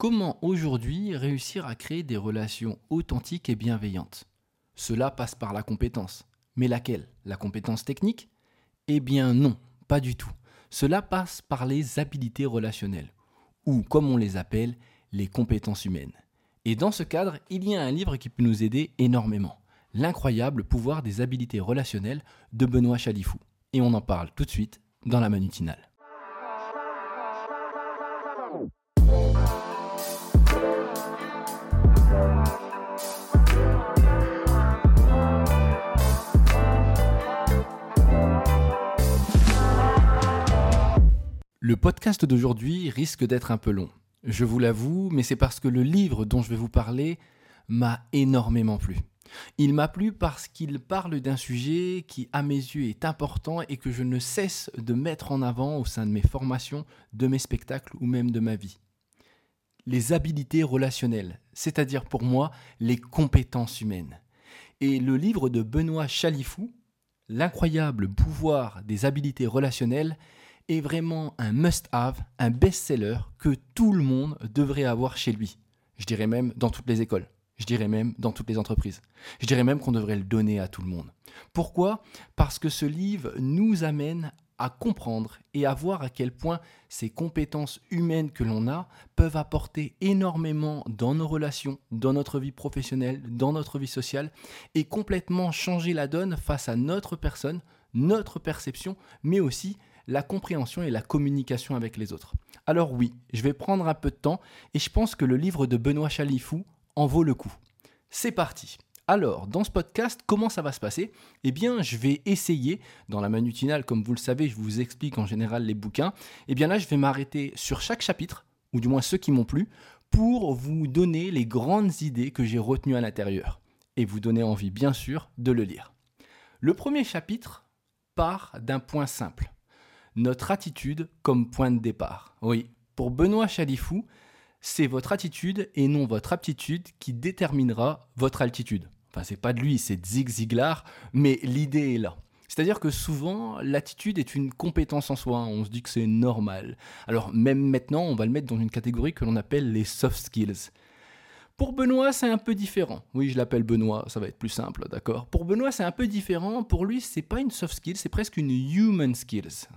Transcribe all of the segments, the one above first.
Comment aujourd'hui réussir à créer des relations authentiques et bienveillantes? Cela passe par la compétence. Mais laquelle? La compétence technique? Eh bien non, pas du tout. Cela passe par les habilités relationnelles, ou comme on les appelle, les compétences humaines. Et dans ce cadre, il y a un livre qui peut nous aider énormément. L'incroyable pouvoir des habilités relationnelles de Benoît Chalifou. Et on en parle tout de suite dans la manutinale. Le podcast d'aujourd'hui risque d'être un peu long. Je vous l'avoue, mais c'est parce que le livre dont je vais vous parler m'a énormément plu. Il m'a plu parce qu'il parle d'un sujet qui, à mes yeux, est important et que je ne cesse de mettre en avant au sein de mes formations, de mes spectacles ou même de ma vie. Les habilités relationnelles, c'est-à-dire pour moi les compétences humaines. Et le livre de Benoît Chalifou, L'incroyable pouvoir des habilités relationnelles, est vraiment un must-have, un best-seller que tout le monde devrait avoir chez lui. Je dirais même dans toutes les écoles. Je dirais même dans toutes les entreprises. Je dirais même qu'on devrait le donner à tout le monde. Pourquoi? Parce que ce livre nous amène à comprendre et à voir à quel point ces compétences humaines que l'on a peuvent apporter énormément dans nos relations, dans notre vie professionnelle, dans notre vie sociale, et complètement changer la donne face à notre personne, notre perception, mais aussi la compréhension et la communication avec les autres. Alors oui, je vais prendre un peu de temps et je pense que le livre de Benoît Chalifou en vaut le coup. C'est parti. Alors, dans ce podcast, comment ça va se passer? Eh bien, je vais essayer, dans la manutinale, comme vous le savez, je vous explique en général les bouquins, eh bien là, je vais m'arrêter sur chaque chapitre, ou du moins ceux qui m'ont plu, pour vous donner les grandes idées que j'ai retenues à l'intérieur, et vous donner envie, bien sûr, de le lire. Le premier chapitre part d'un point simple notre attitude comme point de départ. Oui, pour Benoît Chalifou, c'est votre attitude et non votre aptitude qui déterminera votre altitude. Enfin, c'est pas de lui, c'est Zig Ziglar, mais l'idée est là. C'est-à-dire que souvent, l'attitude est une compétence en soi, on se dit que c'est normal. Alors même maintenant, on va le mettre dans une catégorie que l'on appelle les soft skills. Pour Benoît, c'est un peu différent. Oui, je l'appelle Benoît, ça va être plus simple, d'accord Pour Benoît, c'est un peu différent. Pour lui, c'est pas une soft skill, c'est presque une human skills.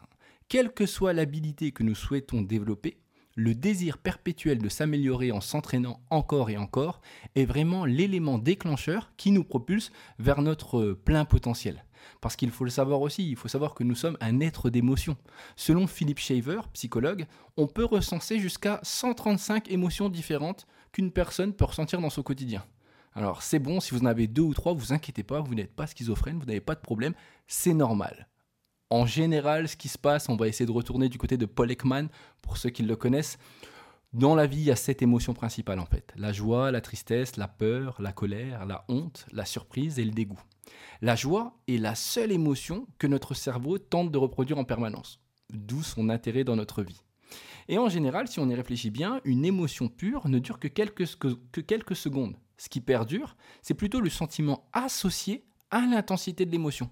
Quelle que soit l'habilité que nous souhaitons développer, le désir perpétuel de s'améliorer en s'entraînant encore et encore est vraiment l'élément déclencheur qui nous propulse vers notre plein potentiel. Parce qu'il faut le savoir aussi, il faut savoir que nous sommes un être d'émotions. Selon Philippe Shaver, psychologue, on peut recenser jusqu'à 135 émotions différentes qu'une personne peut ressentir dans son quotidien. Alors c'est bon, si vous en avez deux ou trois, vous inquiétez pas, vous n'êtes pas schizophrène, vous n'avez pas de problème, c'est normal. En général, ce qui se passe, on va essayer de retourner du côté de Paul Ekman, pour ceux qui le connaissent. Dans la vie, il y a sept émotions principales en fait. La joie, la tristesse, la peur, la colère, la honte, la surprise et le dégoût. La joie est la seule émotion que notre cerveau tente de reproduire en permanence, d'où son intérêt dans notre vie. Et en général, si on y réfléchit bien, une émotion pure ne dure que quelques, que quelques secondes. Ce qui perdure, c'est plutôt le sentiment associé à l'intensité de l'émotion.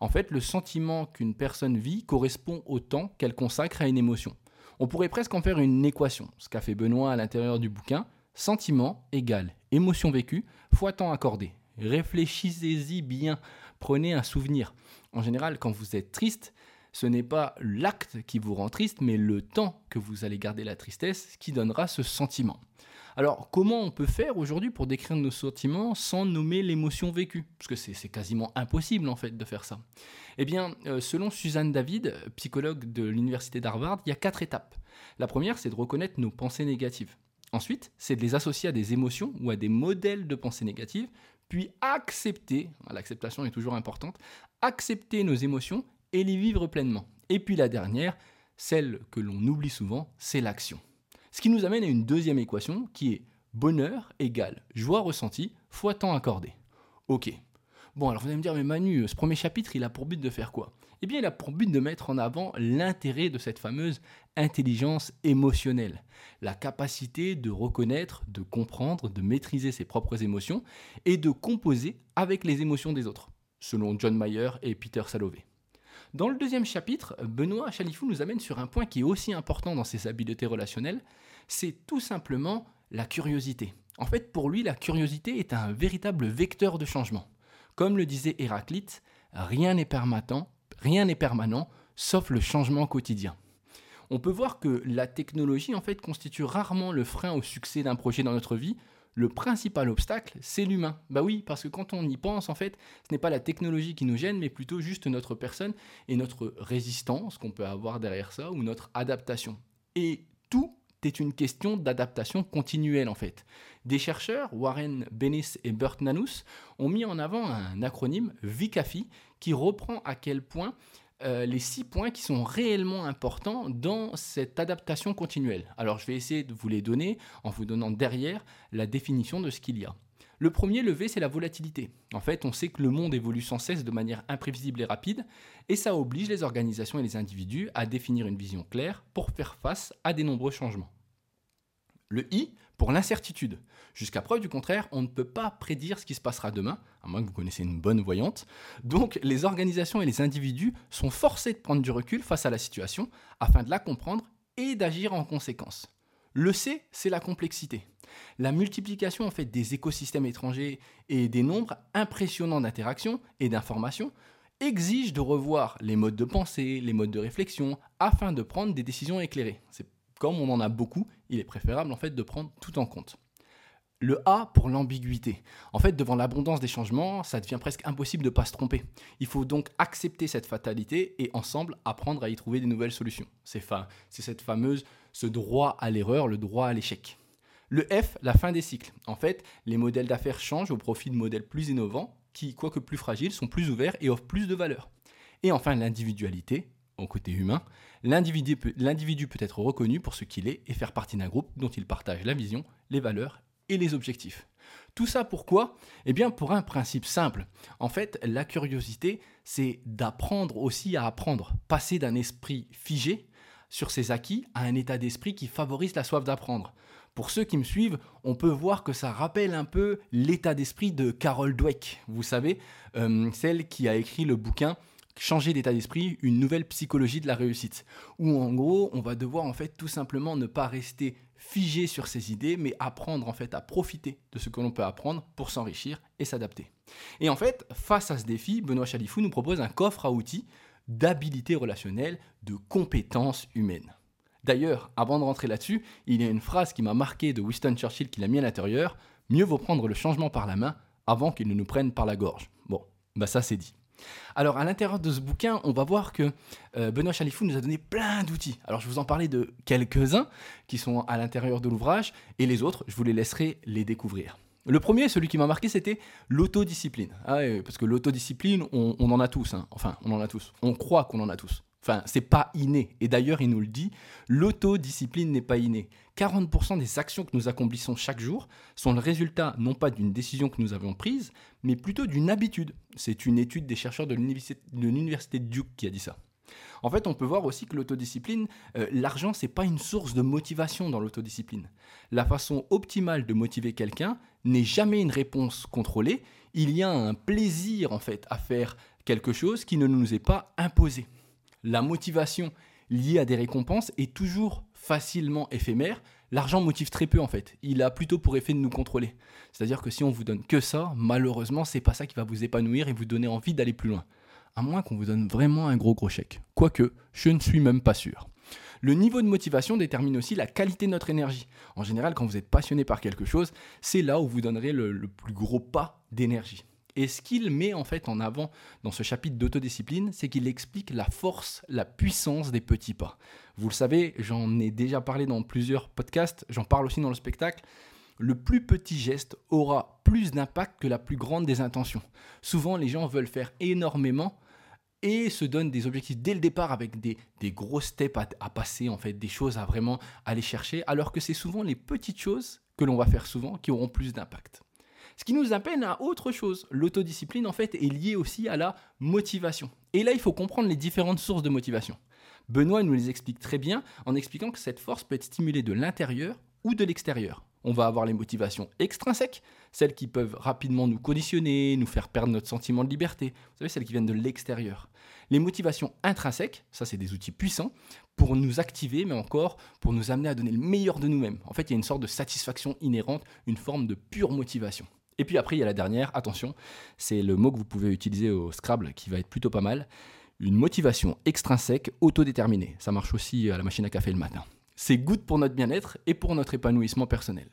En fait, le sentiment qu'une personne vit correspond au temps qu'elle consacre à une émotion. On pourrait presque en faire une équation, ce qu'a fait Benoît à l'intérieur du bouquin. Sentiment égale émotion vécue fois temps accordé. Réfléchissez-y bien, prenez un souvenir. En général, quand vous êtes triste, ce n'est pas l'acte qui vous rend triste, mais le temps que vous allez garder la tristesse qui donnera ce sentiment. Alors, comment on peut faire aujourd'hui pour décrire nos sentiments sans nommer l'émotion vécue? Parce que c'est quasiment impossible en fait de faire ça. Eh bien, euh, selon Suzanne David, psychologue de l'université d'Harvard, il y a quatre étapes. La première, c'est de reconnaître nos pensées négatives. Ensuite, c'est de les associer à des émotions ou à des modèles de pensées négatives, puis accepter, l'acceptation est toujours importante, accepter nos émotions et les vivre pleinement. Et puis la dernière, celle que l'on oublie souvent, c'est l'action. Ce qui nous amène à une deuxième équation qui est bonheur égale joie ressentie fois temps accordé. Ok. Bon, alors vous allez me dire, mais Manu, ce premier chapitre, il a pour but de faire quoi? Eh bien, il a pour but de mettre en avant l'intérêt de cette fameuse intelligence émotionnelle, la capacité de reconnaître, de comprendre, de maîtriser ses propres émotions et de composer avec les émotions des autres, selon John Mayer et Peter Salovey. Dans le deuxième chapitre, Benoît Chalifou nous amène sur un point qui est aussi important dans ses habiletés relationnelles, c'est tout simplement la curiosité. En fait, pour lui, la curiosité est un véritable vecteur de changement. Comme le disait Héraclite, rien n'est permanent, rien n'est permanent, sauf le changement quotidien. On peut voir que la technologie en fait constitue rarement le frein au succès d'un projet dans notre vie. Le principal obstacle, c'est l'humain. Bah oui, parce que quand on y pense, en fait, ce n'est pas la technologie qui nous gêne, mais plutôt juste notre personne et notre résistance qu'on peut avoir derrière ça, ou notre adaptation. Et tout est une question d'adaptation continuelle en fait. Des chercheurs, Warren Bennis et Burt Nanus, ont mis en avant un acronyme VICAFI qui reprend à quel point euh, les six points qui sont réellement importants dans cette adaptation continuelle. Alors je vais essayer de vous les donner en vous donnant derrière la définition de ce qu'il y a. Le premier levé, c'est la volatilité. En fait, on sait que le monde évolue sans cesse de manière imprévisible et rapide, et ça oblige les organisations et les individus à définir une vision claire pour faire face à des nombreux changements. Le I pour l'incertitude. Jusqu'à preuve du contraire, on ne peut pas prédire ce qui se passera demain, à moins que vous connaissiez une bonne voyante. Donc les organisations et les individus sont forcés de prendre du recul face à la situation afin de la comprendre et d'agir en conséquence. Le C, c'est la complexité. La multiplication en fait des écosystèmes étrangers et des nombres impressionnants d'interactions et d'informations exige de revoir les modes de pensée, les modes de réflexion, afin de prendre des décisions éclairées. Comme on en a beaucoup, il est préférable en fait de prendre tout en compte. Le A pour l'ambiguïté. En fait, devant l'abondance des changements, ça devient presque impossible de ne pas se tromper. Il faut donc accepter cette fatalité et ensemble apprendre à y trouver des nouvelles solutions. C'est cette fameuse, ce droit à l'erreur, le droit à l'échec. Le F, la fin des cycles. En fait, les modèles d'affaires changent au profit de modèles plus innovants qui, quoique plus fragiles, sont plus ouverts et offrent plus de valeur. Et enfin, l'individualité, au côté humain, l'individu peut, être reconnu pour ce qu'il est et faire partie d'un groupe dont il partage la vision, les valeurs et les objectifs. Tout ça pourquoi? Eh bien pour un principe simple. En fait, la curiosité, c'est d'apprendre aussi à apprendre, passer d'un esprit figé sur ses acquis à un état d'esprit qui favorise la soif d'apprendre. Pour ceux qui me suivent, on peut voir que ça rappelle un peu l'état d'esprit de Carol Dweck, vous savez, euh, celle qui a écrit le bouquin changer d'état d'esprit, une nouvelle psychologie de la réussite. Où en gros, on va devoir en fait tout simplement ne pas rester figé sur ses idées, mais apprendre en fait à profiter de ce que l'on peut apprendre pour s'enrichir et s'adapter. Et en fait, face à ce défi, Benoît Chalifou nous propose un coffre à outils d'habilité relationnelle, de compétences humaines. D'ailleurs, avant de rentrer là-dessus, il y a une phrase qui m'a marqué de Winston Churchill qui l'a mis à l'intérieur Mieux vaut prendre le changement par la main avant qu'il ne nous prenne par la gorge. Bon, bah ça c'est dit. Alors, à l'intérieur de ce bouquin, on va voir que euh, Benoît Chalifou nous a donné plein d'outils. Alors, je vous en parlais de quelques-uns qui sont à l'intérieur de l'ouvrage, et les autres, je vous les laisserai les découvrir. Le premier, celui qui m'a marqué, c'était l'autodiscipline. Ah parce que l'autodiscipline, on, en a tous. Hein. Enfin, on en a tous. On croit qu'on en a tous. Enfin, c'est pas inné. Et d'ailleurs, il nous le dit, l'autodiscipline n'est pas innée. 40% des actions que nous accomplissons chaque jour sont le résultat non pas d'une décision que nous avons prise, mais plutôt d'une habitude. C'est une étude des chercheurs de l'université de Duke qui a dit ça. En fait, on peut voir aussi que l'autodiscipline, euh, l'argent, c'est pas une source de motivation dans l'autodiscipline. La façon optimale de motiver quelqu'un n'est jamais une réponse contrôlée. Il y a un plaisir en fait à faire quelque chose qui ne nous est pas imposé la motivation liée à des récompenses est toujours facilement éphémère. L'argent motive très peu en fait. Il a plutôt pour effet de nous contrôler. C'est-à-dire que si on vous donne que ça, malheureusement, c'est pas ça qui va vous épanouir et vous donner envie d'aller plus loin. À moins qu'on vous donne vraiment un gros gros chèque. Quoique, je ne suis même pas sûr. Le niveau de motivation détermine aussi la qualité de notre énergie. En général, quand vous êtes passionné par quelque chose, c'est là où vous donnerez le, plus gros pas d'énergie. Et ce qu'il met en fait en avant dans ce chapitre d'autodiscipline, c'est qu'il explique la force, la puissance des petits pas. Vous le savez, j'en ai déjà parlé dans plusieurs podcasts, j'en parle aussi dans le spectacle. Le plus petit geste aura plus d'impact que la plus grande des intentions. Souvent, les gens veulent faire énormément et se donnent des objectifs dès le départ avec des, gros steps à, à, passer, en fait, des choses à vraiment aller chercher, alors que c'est souvent les petites choses que l'on va faire souvent qui auront plus d'impact. Ce qui nous appelle à autre chose. L'autodiscipline, en fait, est liée aussi à la motivation. Et là, il faut comprendre les différentes sources de motivation. Benoît nous les explique très bien en expliquant que cette force peut être stimulée de l'intérieur ou de l'extérieur. On va avoir les motivations extrinsèques, celles qui peuvent rapidement nous conditionner, nous faire perdre notre sentiment de liberté. Vous savez, celles qui viennent de l'extérieur. Les motivations intrinsèques, ça c'est des outils puissants pour nous activer, mais encore pour nous amener à donner le meilleur de nous-mêmes. En fait, il y a une sorte de satisfaction inhérente, une forme de pure motivation. Et puis après, il y a la dernière, attention, c'est le mot que vous pouvez utiliser au Scrabble qui va être plutôt pas mal. Une motivation extrinsèque autodéterminée. Ça marche aussi à la machine à café le matin. C'est good pour notre bien-être et pour notre épanouissement personnel.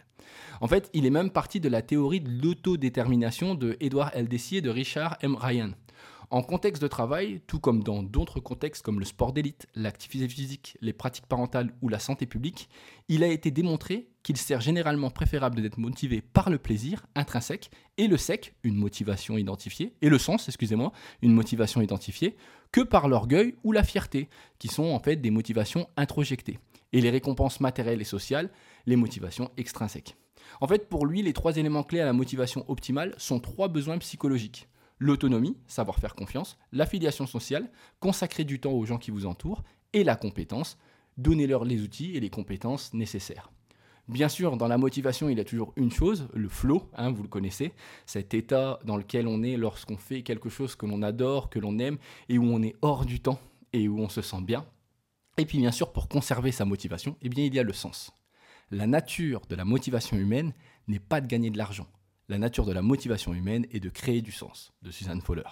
En fait, il est même parti de la théorie de l'autodétermination de Edward L. Dessier et de Richard M. Ryan. En contexte de travail, tout comme dans d'autres contextes comme le sport d'élite, l'activité physique, les pratiques parentales ou la santé publique, il a été démontré qu'il sert généralement préférable d'être motivé par le plaisir intrinsèque et le sec, une motivation identifiée, et le sens, excusez-moi, une motivation identifiée, que par l'orgueil ou la fierté, qui sont en fait des motivations introjectées, et les récompenses matérielles et sociales, les motivations extrinsèques. En fait, pour lui, les trois éléments clés à la motivation optimale sont trois besoins psychologiques l'autonomie, savoir faire confiance, l'affiliation sociale, consacrer du temps aux gens qui vous entourent, et la compétence, donner-leur les outils et les compétences nécessaires. Bien sûr, dans la motivation, il y a toujours une chose, le flow, hein, vous le connaissez, cet état dans lequel on est lorsqu'on fait quelque chose que l'on adore, que l'on aime, et où on est hors du temps, et où on se sent bien. Et puis bien sûr, pour conserver sa motivation, eh bien, il y a le sens. La nature de la motivation humaine n'est pas de gagner de l'argent, la nature de la motivation humaine est de créer du sens, de Suzanne Fowler.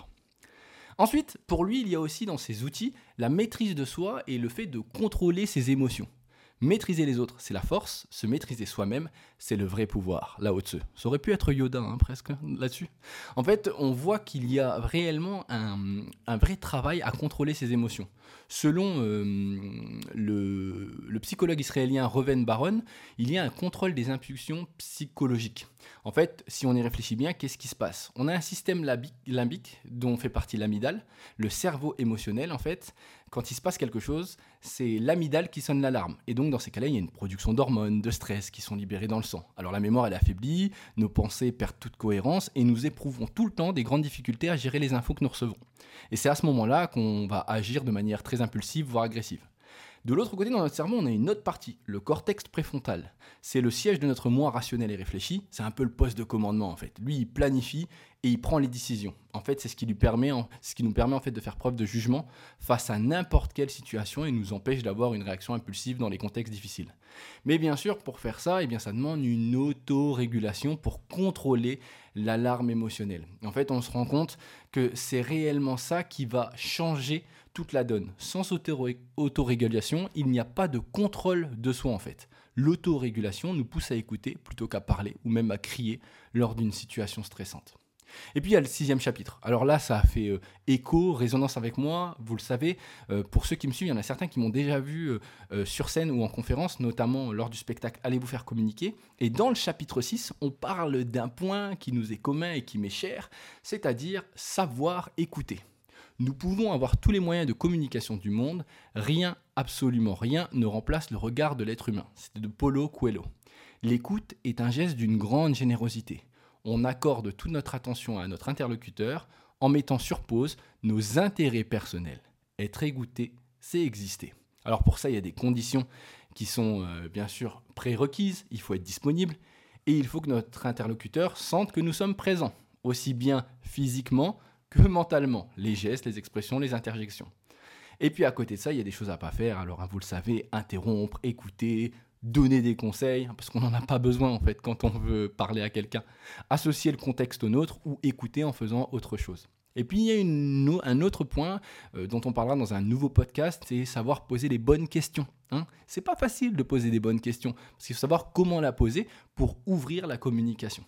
Ensuite, pour lui, il y a aussi dans ses outils la maîtrise de soi et le fait de contrôler ses émotions. Maîtriser les autres, c'est la force. Se maîtriser soi-même, c'est le vrai pouvoir, là haut-dessus. Ça aurait pu être Yoda, hein, presque, là-dessus. En fait, on voit qu'il y a réellement un, vrai travail à contrôler ses émotions. Selon euh, le, le, psychologue israélien Reven Baron, il y a un contrôle des impulsions psychologiques. En fait, si on y réfléchit bien, qu'est-ce qui se passe? On a un système limbique dont fait partie l'amygdale, le cerveau émotionnel en fait. Quand il se passe quelque chose, c'est l'amygdale qui sonne l'alarme. Et donc dans ces cas-là, il y a une production d'hormones, de stress qui sont libérées dans le sang. Alors la mémoire elle est affaiblie, nos pensées perdent toute cohérence et nous éprouvons tout le temps des grandes difficultés à gérer les infos que nous recevons. Et c'est à ce moment-là qu'on va agir de manière très impulsive, voire agressive. De l'autre côté, dans notre cerveau, on a une autre partie, le cortex préfrontal. C'est le siège de notre moi rationnel et réfléchi. C'est un peu le poste de commandement en fait. Lui, il planifie et il prend les décisions. En fait, c'est ce qui nous permet en fait de faire preuve de jugement face à n'importe quelle situation et nous empêche d'avoir une réaction impulsive dans les contextes difficiles. Mais bien sûr, pour faire ça, eh ça demande une autorégulation pour contrôler l'alarme émotionnelle. En fait, on se rend compte que c'est réellement ça qui va changer toute la donne. Sans autorégulation, il n'y a pas de contrôle de soi en fait. L'autorégulation nous pousse à écouter plutôt qu'à parler ou même à crier lors d'une situation stressante. Et puis il y a le sixième chapitre. Alors là, ça a fait euh, écho, résonance avec moi, vous le savez. Euh, pour ceux qui me suivent, il y en a certains qui m'ont déjà vu euh, sur scène ou en conférence, notamment lors du spectacle Allez vous faire communiquer. Et dans le chapitre 6, on parle d'un point qui nous est commun et qui m'est cher, c'est-à-dire savoir écouter. Nous pouvons avoir tous les moyens de communication du monde, rien, absolument rien, ne remplace le regard de l'être humain. C'est de Paulo Coelho. L'écoute est un geste d'une grande générosité. On accorde toute notre attention à notre interlocuteur en mettant sur pause nos intérêts personnels. Être écouté, c'est exister. Alors pour ça, il y a des conditions qui sont euh, bien sûr prérequises, il faut être disponible et il faut que notre interlocuteur sente que nous sommes présents, aussi bien physiquement que mentalement, les gestes, les expressions, les interjections. Et puis à côté de ça, il y a des choses à pas faire. Alors hein, vous le savez, interrompre, écouter, donner des conseils, parce qu'on n'en a pas besoin en fait quand on veut parler à quelqu'un. Associer le contexte au nôtre ou écouter en faisant autre chose. Et puis il y a un autre point euh, dont on parlera dans un nouveau podcast, c'est savoir poser les bonnes questions. Hein. C'est pas facile de poser des bonnes questions, parce qu'il faut savoir comment la poser pour ouvrir la communication.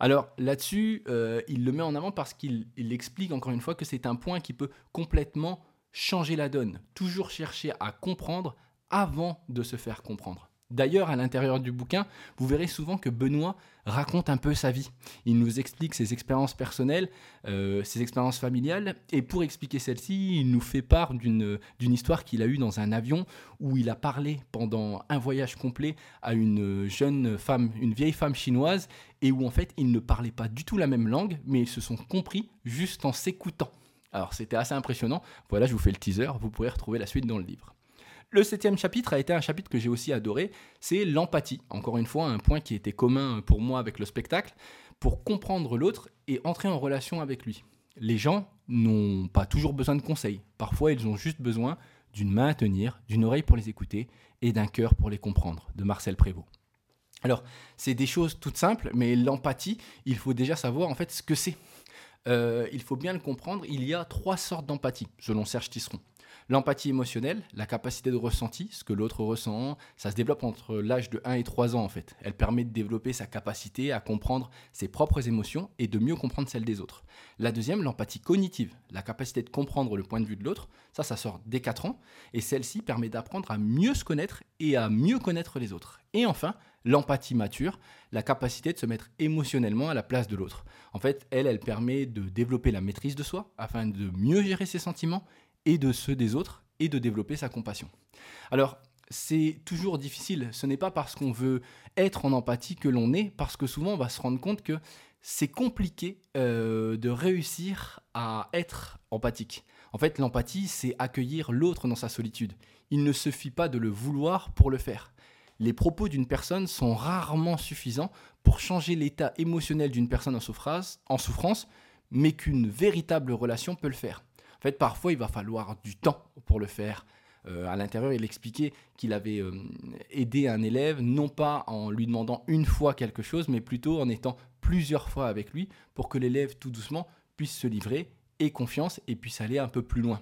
Alors là-dessus, euh, il le met en avant parce qu'il explique encore une fois que c'est un point qui peut complètement changer la donne. Toujours chercher à comprendre avant de se faire comprendre. D'ailleurs, à l'intérieur du bouquin, vous verrez souvent que Benoît raconte un peu sa vie. Il nous explique ses expériences personnelles, euh, ses expériences familiales, et pour expliquer celle-ci, il nous fait part d'une histoire qu'il a eue dans un avion où il a parlé pendant un voyage complet à une jeune femme, une vieille femme chinoise, et où en fait ils ne parlaient pas du tout la même langue, mais ils se sont compris juste en s'écoutant. Alors c'était assez impressionnant. Voilà, je vous fais le teaser, vous pourrez retrouver la suite dans le livre. Le septième chapitre a été un chapitre que j'ai aussi adoré, c'est l'empathie. Encore une fois, un point qui était commun pour moi avec le spectacle, pour comprendre l'autre et entrer en relation avec lui. Les gens n'ont pas toujours besoin de conseils. Parfois, ils ont juste besoin d'une main à tenir, d'une oreille pour les écouter et d'un cœur pour les comprendre, de Marcel Prévost. Alors, c'est des choses toutes simples, mais l'empathie, il faut déjà savoir en fait ce que c'est. Euh, il faut bien le comprendre, il y a trois sortes d'empathie, selon Serge Tisseron. L'empathie émotionnelle, la capacité de ressenti, ce que l'autre ressent, ça se développe entre l'âge de 1 et 3 ans en fait. Elle permet de développer sa capacité à comprendre ses propres émotions et de mieux comprendre celles des autres. La deuxième, l'empathie cognitive, la capacité de comprendre le point de vue de l'autre, ça ça sort dès 4 ans et celle-ci permet d'apprendre à mieux se connaître et à mieux connaître les autres. Et enfin, l'empathie mature, la capacité de se mettre émotionnellement à la place de l'autre. En fait, elle, elle permet de développer la maîtrise de soi afin de mieux gérer ses sentiments et de ceux des autres et de développer sa compassion. Alors, c'est toujours difficile. Ce n'est pas parce qu'on veut être en empathie que l'on est, parce que souvent on va se rendre compte que c'est compliqué euh, de réussir à être empathique. En fait, l'empathie, c'est accueillir l'autre dans sa solitude. Il ne suffit pas de le vouloir pour le faire. Les propos d'une personne sont rarement suffisants pour changer l'état émotionnel d'une personne en souffrance, en souffrance mais qu'une véritable relation peut le faire. En fait, parfois, il va falloir du temps pour le faire. Euh, à l'intérieur, il expliquait qu'il avait euh, aidé un élève, non pas en lui demandant une fois quelque chose, mais plutôt en étant plusieurs fois avec lui pour que l'élève, tout doucement, puisse se livrer, ait confiance et puisse aller un peu plus loin.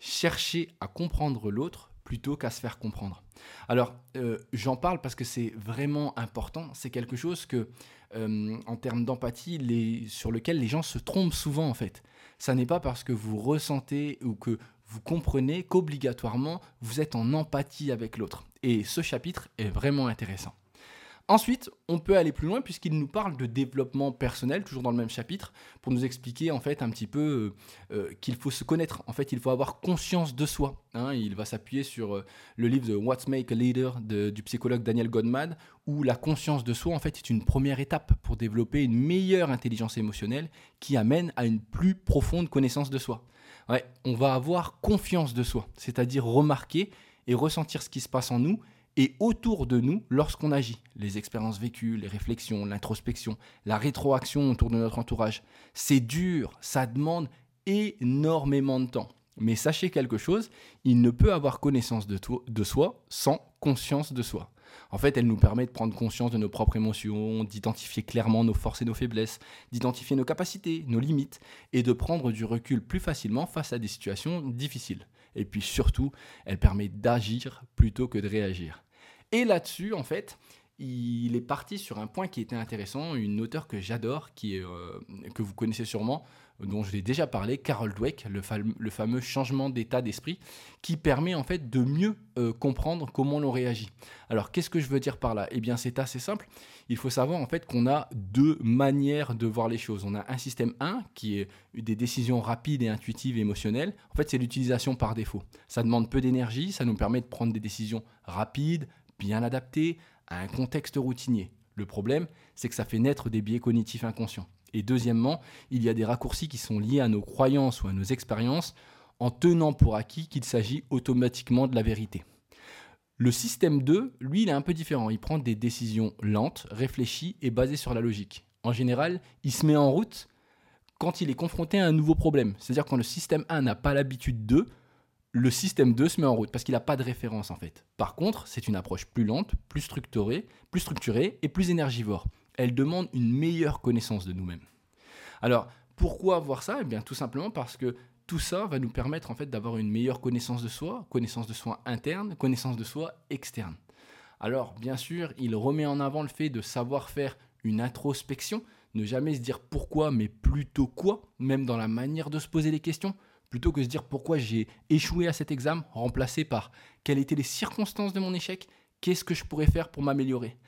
Chercher à comprendre l'autre plutôt qu'à se faire comprendre. Alors, euh, j'en parle parce que c'est vraiment important. C'est quelque chose que, en termes d'empathie, sur lequel les gens se trompent souvent en fait ça n'est pas parce que vous ressentez ou que vous comprenez qu'obligatoirement vous êtes en empathie avec l'autre. Et ce chapitre est vraiment intéressant. Ensuite, on peut aller plus loin puisqu'il nous parle de développement personnel, toujours dans le même chapitre, pour nous expliquer en fait un petit peu euh, euh, qu'il faut se connaître. En fait, il faut avoir conscience de soi. Hein. Il va s'appuyer sur euh, le livre de What Make a Leader du psychologue Daniel Goldman, où la conscience de soi en fait est une première étape pour développer une meilleure intelligence émotionnelle qui amène à une plus profonde connaissance de soi. Ouais, on va avoir confiance de soi, c'est-à-dire remarquer et ressentir ce qui se passe en nous et autour de nous lorsqu'on agit. Les expériences vécues, les réflexions, l'introspection, la rétroaction autour de notre entourage. C'est dur, ça demande énormément de temps. Mais sachez quelque chose, il ne peut avoir connaissance de, soi sans conscience de soi. En fait, elle nous permet de prendre conscience de nos propres émotions, d'identifier clairement nos forces et nos faiblesses, d'identifier nos capacités, nos limites, et de prendre du recul plus facilement face à des situations difficiles. Et puis surtout, elle permet d'agir plutôt que de réagir. Et là-dessus, en fait, il est parti sur un point qui était intéressant, une auteure que j'adore, euh, que vous connaissez sûrement, dont je l'ai déjà parlé, Carol Dweck, le, fameux changement d'état d'esprit, qui permet en fait de mieux euh, comprendre comment l'on réagit. Alors qu'est-ce que je veux dire par là? Eh bien c'est assez simple. Il faut savoir en fait qu'on a deux manières de voir les choses. On a un système 1 qui est des décisions rapides et intuitives émotionnelles. En fait c'est l'utilisation par défaut. Ça demande peu d'énergie, ça nous permet de prendre des décisions rapides, bien adaptées à un contexte routinier. Le problème, c'est que ça fait naître des biais cognitifs inconscients. Et deuxièmement, il y a des raccourcis qui sont liés à nos croyances ou à nos expériences en tenant pour acquis qu'il s'agit automatiquement de la vérité. Le système 2, lui, il est un peu différent. Il prend des décisions lentes, réfléchies et basées sur la logique. En général, il se met en route quand il est confronté à un nouveau problème. C'est-à-dire quand le système 1 n'a pas l'habitude de, le système 2 se met en route parce qu'il n'a pas de référence en fait. Par contre, c'est une approche plus lente, plus structurée, plus structurée et plus énergivore. Elle demande une meilleure connaissance de nous-mêmes. Alors, pourquoi voir ça? Eh bien, tout simplement parce que tout ça va nous permettre en fait d'avoir une meilleure connaissance de soi, connaissance de soi interne, connaissance de soi externe. Alors, bien sûr, il remet en avant le fait de savoir faire une introspection, ne jamais se dire pourquoi, mais plutôt quoi, même dans la manière de se poser les questions plutôt que se dire pourquoi j'ai échoué à cet examen, remplacé par quelles étaient les circonstances de mon échec, qu'est-ce que je pourrais faire pour m'améliorer?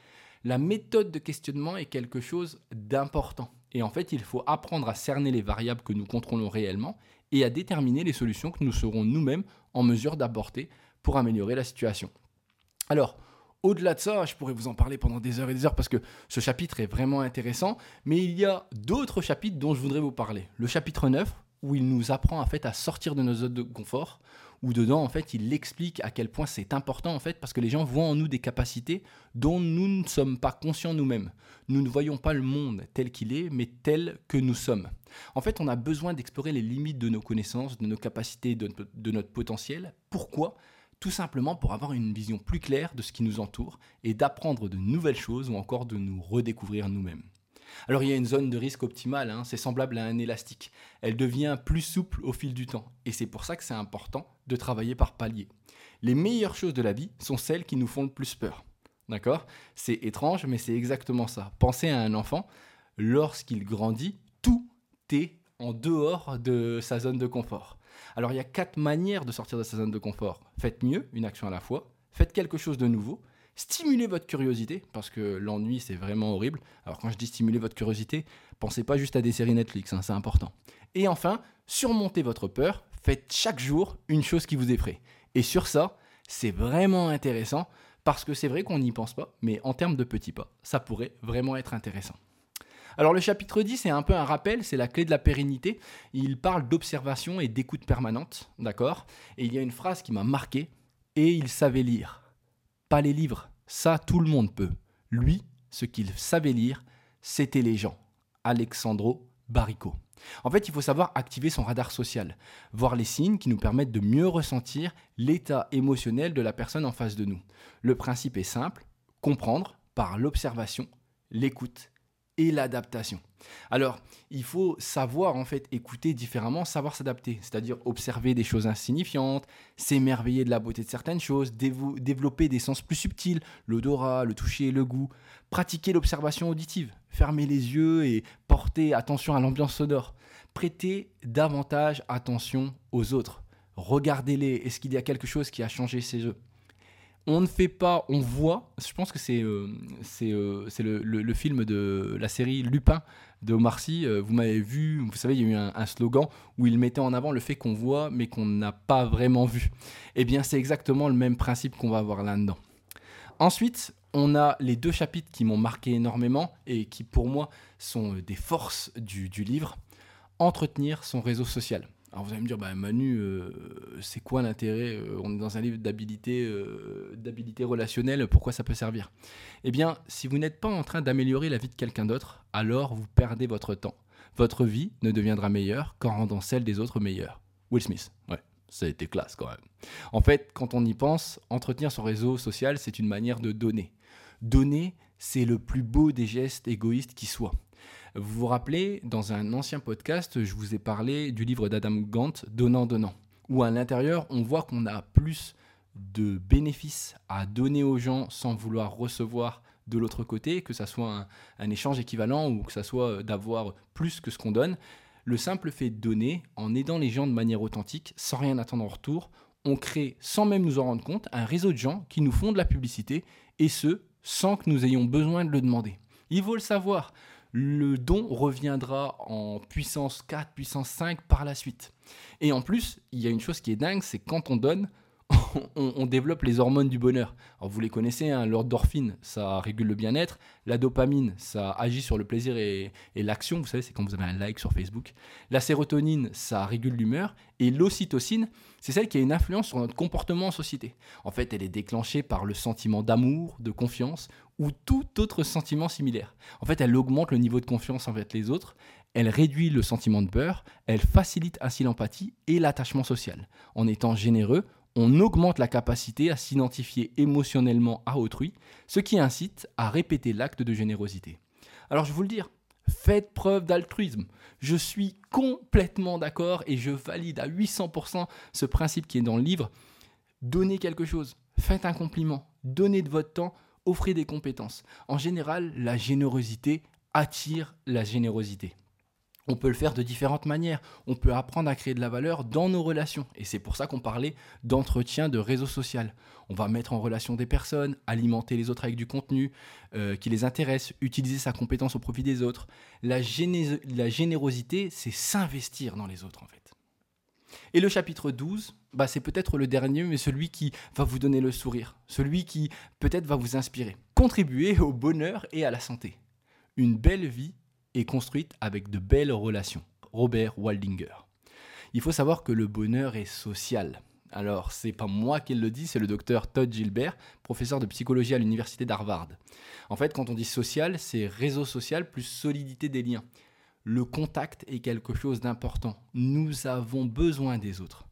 La méthode de questionnement est quelque chose d'important. Et en fait, il faut apprendre à cerner les variables que nous contrôlons réellement et à déterminer les solutions que nous serons nous-mêmes en mesure d'apporter pour améliorer la situation. Alors, au-delà de ça, je pourrais vous en parler pendant des heures et des heures parce que ce chapitre est vraiment intéressant, mais il y a d'autres chapitres dont je voudrais vous parler. Le chapitre 9, où il nous apprend en fait à sortir de nos zones de confort, où dedans, en fait, il explique à quel point c'est important, en fait, parce que les gens voient en nous des capacités dont nous ne sommes pas conscients nous-mêmes. Nous ne voyons pas le monde tel qu'il est, mais tel que nous sommes. En fait, on a besoin d'explorer les limites de nos connaissances, de nos capacités, de, de notre potentiel. Pourquoi? Tout simplement pour avoir une vision plus claire de ce qui nous entoure et d'apprendre de nouvelles choses ou encore de nous redécouvrir nous-mêmes. Alors il y a une zone de risque optimale, hein, c'est semblable à un élastique. Elle devient plus souple au fil du temps. Et c'est pour ça que c'est important de travailler par palier. Les meilleures choses de la vie sont celles qui nous font le plus peur. D'accord? C'est étrange, mais c'est exactement ça. Pensez à un enfant, lorsqu'il grandit, tout est en dehors de sa zone de confort. Alors il y a quatre manières de sortir de sa zone de confort. Faites mieux, une action à la fois. Faites quelque chose de nouveau Stimulez votre curiosité, parce que l'ennui, c'est vraiment horrible. Alors quand je dis stimuler votre curiosité, pensez pas juste à des séries Netflix, hein, c'est important. Et enfin, surmontez votre peur, faites chaque jour une chose qui vous effraie. Et sur ça, c'est vraiment intéressant, parce que c'est vrai qu'on n'y pense pas, mais en termes de petits pas, ça pourrait vraiment être intéressant. Alors le chapitre 10, c'est un peu un rappel, c'est la clé de la pérennité. Il parle d'observation et d'écoute permanente, d'accord? Et il y a une phrase qui m'a marqué, et il savait lire pas les livres. Ça, tout le monde peut. Lui, ce qu'il savait lire, c'était les gens. Alexandro Barrico. En fait, il faut savoir activer son radar social, voir les signes qui nous permettent de mieux ressentir l'état émotionnel de la personne en face de nous. Le principe est simple, comprendre par l'observation, l'écoute et l'adaptation. Alors, il faut savoir en fait écouter différemment, savoir s'adapter, c'est-à-dire observer des choses insignifiantes, s'émerveiller de la beauté de certaines choses, développer des sens plus subtils, l'odorat, le toucher, le goût, pratiquer l'observation auditive, fermer les yeux et porter attention à l'ambiance sonore, prêter davantage attention aux autres, regardez-les, est-ce qu'il y a quelque chose qui a changé chez eux? On ne fait pas, on voit. Je pense que c'est euh, euh, le, film de la série Lupin de Omar Sy. Euh, vous m'avez vu, vous savez, il y a eu un, slogan où il mettait en avant le fait qu'on voit mais qu'on n'a pas vraiment vu. Eh bien, c'est exactement le même principe qu'on va avoir là-dedans. Ensuite, on a les deux chapitres qui m'ont marqué énormément et qui, pour moi, sont des forces du livre. Entretenir son réseau social. Alors vous allez me dire, bah, Manu, euh, c'est quoi l'intérêt euh, On est dans un livre d'habilité, euh, relationnelle, pourquoi ça peut servir? Eh bien, si vous n'êtes pas en train d'améliorer la vie de quelqu'un d'autre, alors vous perdez votre temps. Votre vie ne deviendra meilleure qu'en rendant celle des autres meilleure. Will Smith, ouais, ça a été classe quand même. En fait, quand on y pense, entretenir son réseau social, c'est une manière de donner. Donner, c'est le plus beau des gestes égoïstes qui soient. Vous vous rappelez, dans un ancien podcast, je vous ai parlé du livre d'Adam Gant, Donnant, Donnant, où à l'intérieur, on voit qu'on a plus de bénéfices à donner aux gens sans vouloir recevoir de l'autre côté, que ça soit un, échange équivalent ou que ça soit d'avoir plus que ce qu'on donne. Le simple fait de donner, en aidant les gens de manière authentique, sans rien attendre en retour, on crée, sans même nous en rendre compte, un réseau de gens qui nous font de la publicité, et ce, sans que nous ayons besoin de le demander. Il faut le savoir, le don reviendra en puissance 4, puissance 5 par la suite. Et en plus, il y a une chose qui est dingue, c'est quand on donne, on, développe les hormones du bonheur. Vous les connaissez, hein, l'ordorphine, ça régule le bien-être. La dopamine, ça agit sur le plaisir et, l'action. Vous savez, c'est quand vous avez un like sur Facebook. La sérotonine, ça régule l'humeur. Et l'ocytocine, c'est celle qui a une influence sur notre comportement en société. En fait, elle est déclenchée par le sentiment d'amour, de confiance ou tout autre sentiment similaire. En fait, elle augmente le niveau de confiance envers les autres, elle réduit le sentiment de peur, elle facilite ainsi l'empathie et l'attachement social. En étant généreux, on augmente la capacité à s'identifier émotionnellement à autrui, ce qui incite à répéter l'acte de générosité. Alors je vous le dire, faites preuve d'altruisme. Je suis complètement d'accord et je valide à 800% ce principe qui est dans le livre. Donnez quelque chose, faites un compliment, donnez de votre temps, offrez des compétences. En général, la générosité attire la générosité. On peut le faire de différentes manières. On peut apprendre à créer de la valeur dans nos relations. Et c'est pour ça qu'on parlait d'entretien de réseau social. On va mettre en relation des personnes, alimenter les autres avec du contenu euh, qui les intéresse, utiliser sa compétence au profit des autres. La, la générosité, c'est s'investir dans les autres en fait. Et le chapitre 12, bah, c'est peut-être le dernier, mais celui qui va vous donner le sourire. Celui qui peut-être va vous inspirer. Contribuer au bonheur et à la santé. Une belle vie est construite avec de belles relations. Robert Waldinger. Il faut savoir que le bonheur est social. Alors, c'est pas moi qui le dis, c'est le docteur Todd Gilbert, professeur de psychologie à l'université d'Harvard. En fait, quand on dit social, c'est réseau social plus solidité des liens. Le contact est quelque chose d'important. Nous avons besoin des autres.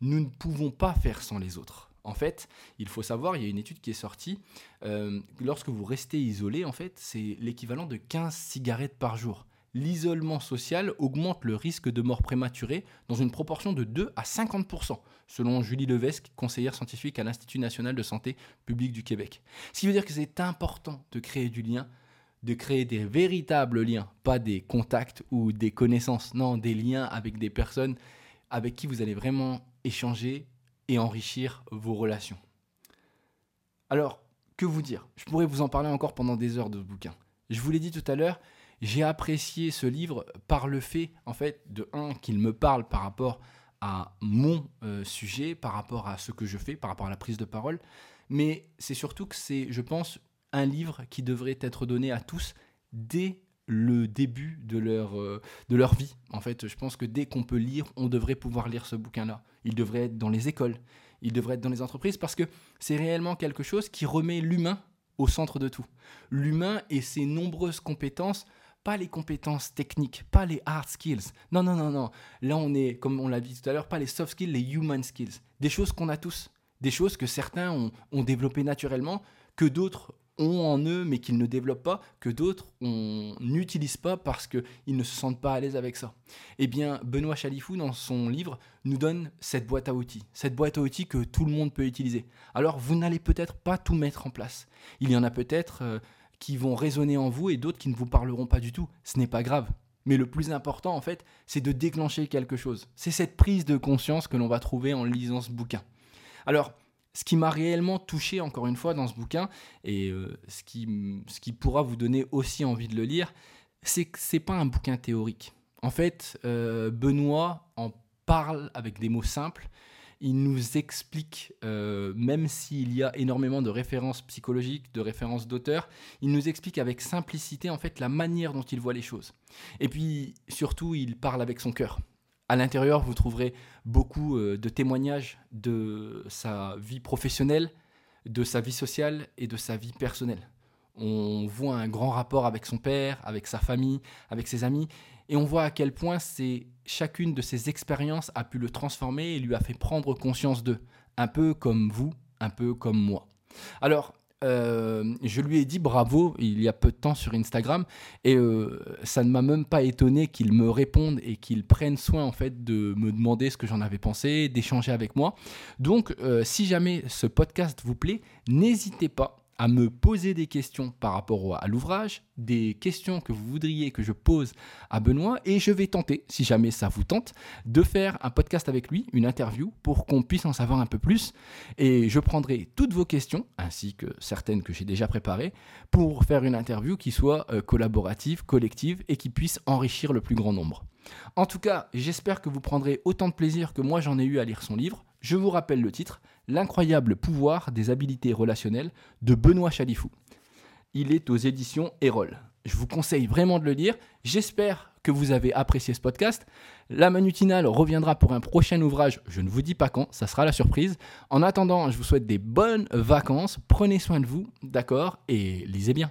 Nous ne pouvons pas faire sans les autres. En fait, il faut savoir, il y a une étude qui est sortie, euh, lorsque vous restez isolé, en fait, c'est l'équivalent de 15 cigarettes par jour. L'isolement social augmente le risque de mort prématurée dans une proportion de 2 à 50%, selon Julie Levesque, conseillère scientifique à l'Institut national de santé publique du Québec. Ce qui veut dire que c'est important de créer du lien, de créer des véritables liens, pas des contacts ou des connaissances, non, des liens avec des personnes avec qui vous allez vraiment échanger, et enrichir vos relations. Alors, que vous dire? Je pourrais vous en parler encore pendant des heures de ce bouquin. Je vous l'ai dit tout à l'heure, j'ai apprécié ce livre par le fait, en fait, de un, qu'il me parle par rapport à mon euh, sujet, par rapport à ce que je fais, par rapport à la prise de parole, mais c'est surtout que c'est, je pense, un livre qui devrait être donné à tous dès le début de leur, euh, de leur vie. En fait, je pense que dès qu'on peut lire, on devrait pouvoir lire ce bouquin-là. Il devrait être dans les écoles, il devrait être dans les entreprises, parce que c'est réellement quelque chose qui remet l'humain au centre de tout. L'humain et ses nombreuses compétences, pas les compétences techniques, pas les hard skills. Non, non, non, non. Là, on est, comme on l'a dit tout à l'heure, pas les soft skills, les human skills. Des choses qu'on a tous. Des choses que certains ont, ont développées naturellement, que d'autres ont en eux mais qu'ils ne développent pas, que d'autres n'utilisent pas parce qu'ils ne se sentent pas à l'aise avec ça. Eh bien, Benoît Chalifou, dans son livre, nous donne cette boîte à outils, cette boîte à outils que tout le monde peut utiliser. Alors, vous n'allez peut-être pas tout mettre en place. Il y en a peut-être euh, qui vont résonner en vous et d'autres qui ne vous parleront pas du tout. Ce n'est pas grave. Mais le plus important, en fait, c'est de déclencher quelque chose. C'est cette prise de conscience que l'on va trouver en lisant ce bouquin. Alors, ce qui m'a réellement touché, encore une fois, dans ce bouquin, et euh, ce, qui, ce qui pourra vous donner aussi envie de le lire, c'est que ce n'est pas un bouquin théorique. En fait, euh, Benoît en parle avec des mots simples. Il nous explique, euh, même s'il y a énormément de références psychologiques, de références d'auteurs, il nous explique avec simplicité en fait la manière dont il voit les choses. Et puis surtout, il parle avec son cœur. À l'intérieur, vous trouverez beaucoup euh, de témoignages de sa vie professionnelle, de sa vie sociale et de sa vie personnelle. On voit un grand rapport avec son père, avec sa famille, avec ses amis, et on voit à quel point c'est chacune de ces expériences a pu le transformer et lui a fait prendre conscience d'eux, un peu comme vous, un peu comme moi. Alors, euh, je lui ai dit bravo il y a peu de temps sur Instagram et euh, ça ne m'a même pas étonné qu'il me réponde et qu'il prenne soin en fait de me demander ce que j'en avais pensé, d'échanger avec moi. Donc euh, si jamais ce podcast vous plaît, n'hésitez pas à me poser des questions par rapport à l'ouvrage, des questions que vous voudriez que je pose à Benoît, et je vais tenter, si jamais ça vous tente, de faire un podcast avec lui, une interview, pour qu'on puisse en savoir un peu plus. Et je prendrai toutes vos questions, ainsi que certaines que j'ai déjà préparées, pour faire une interview qui soit euh, collaborative, collective, et qui puisse enrichir le plus grand nombre. En tout cas, j'espère que vous prendrez autant de plaisir que moi j'en ai eu à lire son livre. Je vous rappelle le titre, L'incroyable pouvoir des habiletés relationnelles de Benoît Chalifou. Il est aux éditions Erol. Je vous conseille vraiment de le lire. J'espère que vous avez apprécié ce podcast. La Manutinale reviendra pour un prochain ouvrage. Je ne vous dis pas quand, ça sera la surprise. En attendant, je vous souhaite des bonnes vacances. Prenez soin de vous, d'accord? Et lisez bien.